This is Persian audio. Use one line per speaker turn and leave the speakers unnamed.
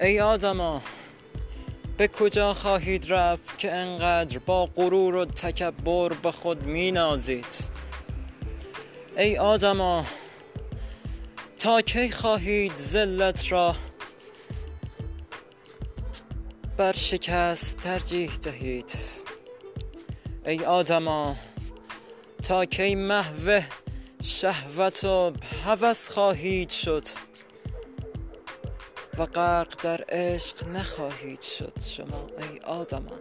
ای آدما به کجا خواهید رفت که انقدر با غرور و تکبر به خود می نازید ای آدما تا کی خواهید ذلت را بر شکست ترجیح دهید؟ ای آدما تا کی محو شهوت و هوس خواهید شد؟ و غرق در عشق نخواهید شد شما ای آدمان.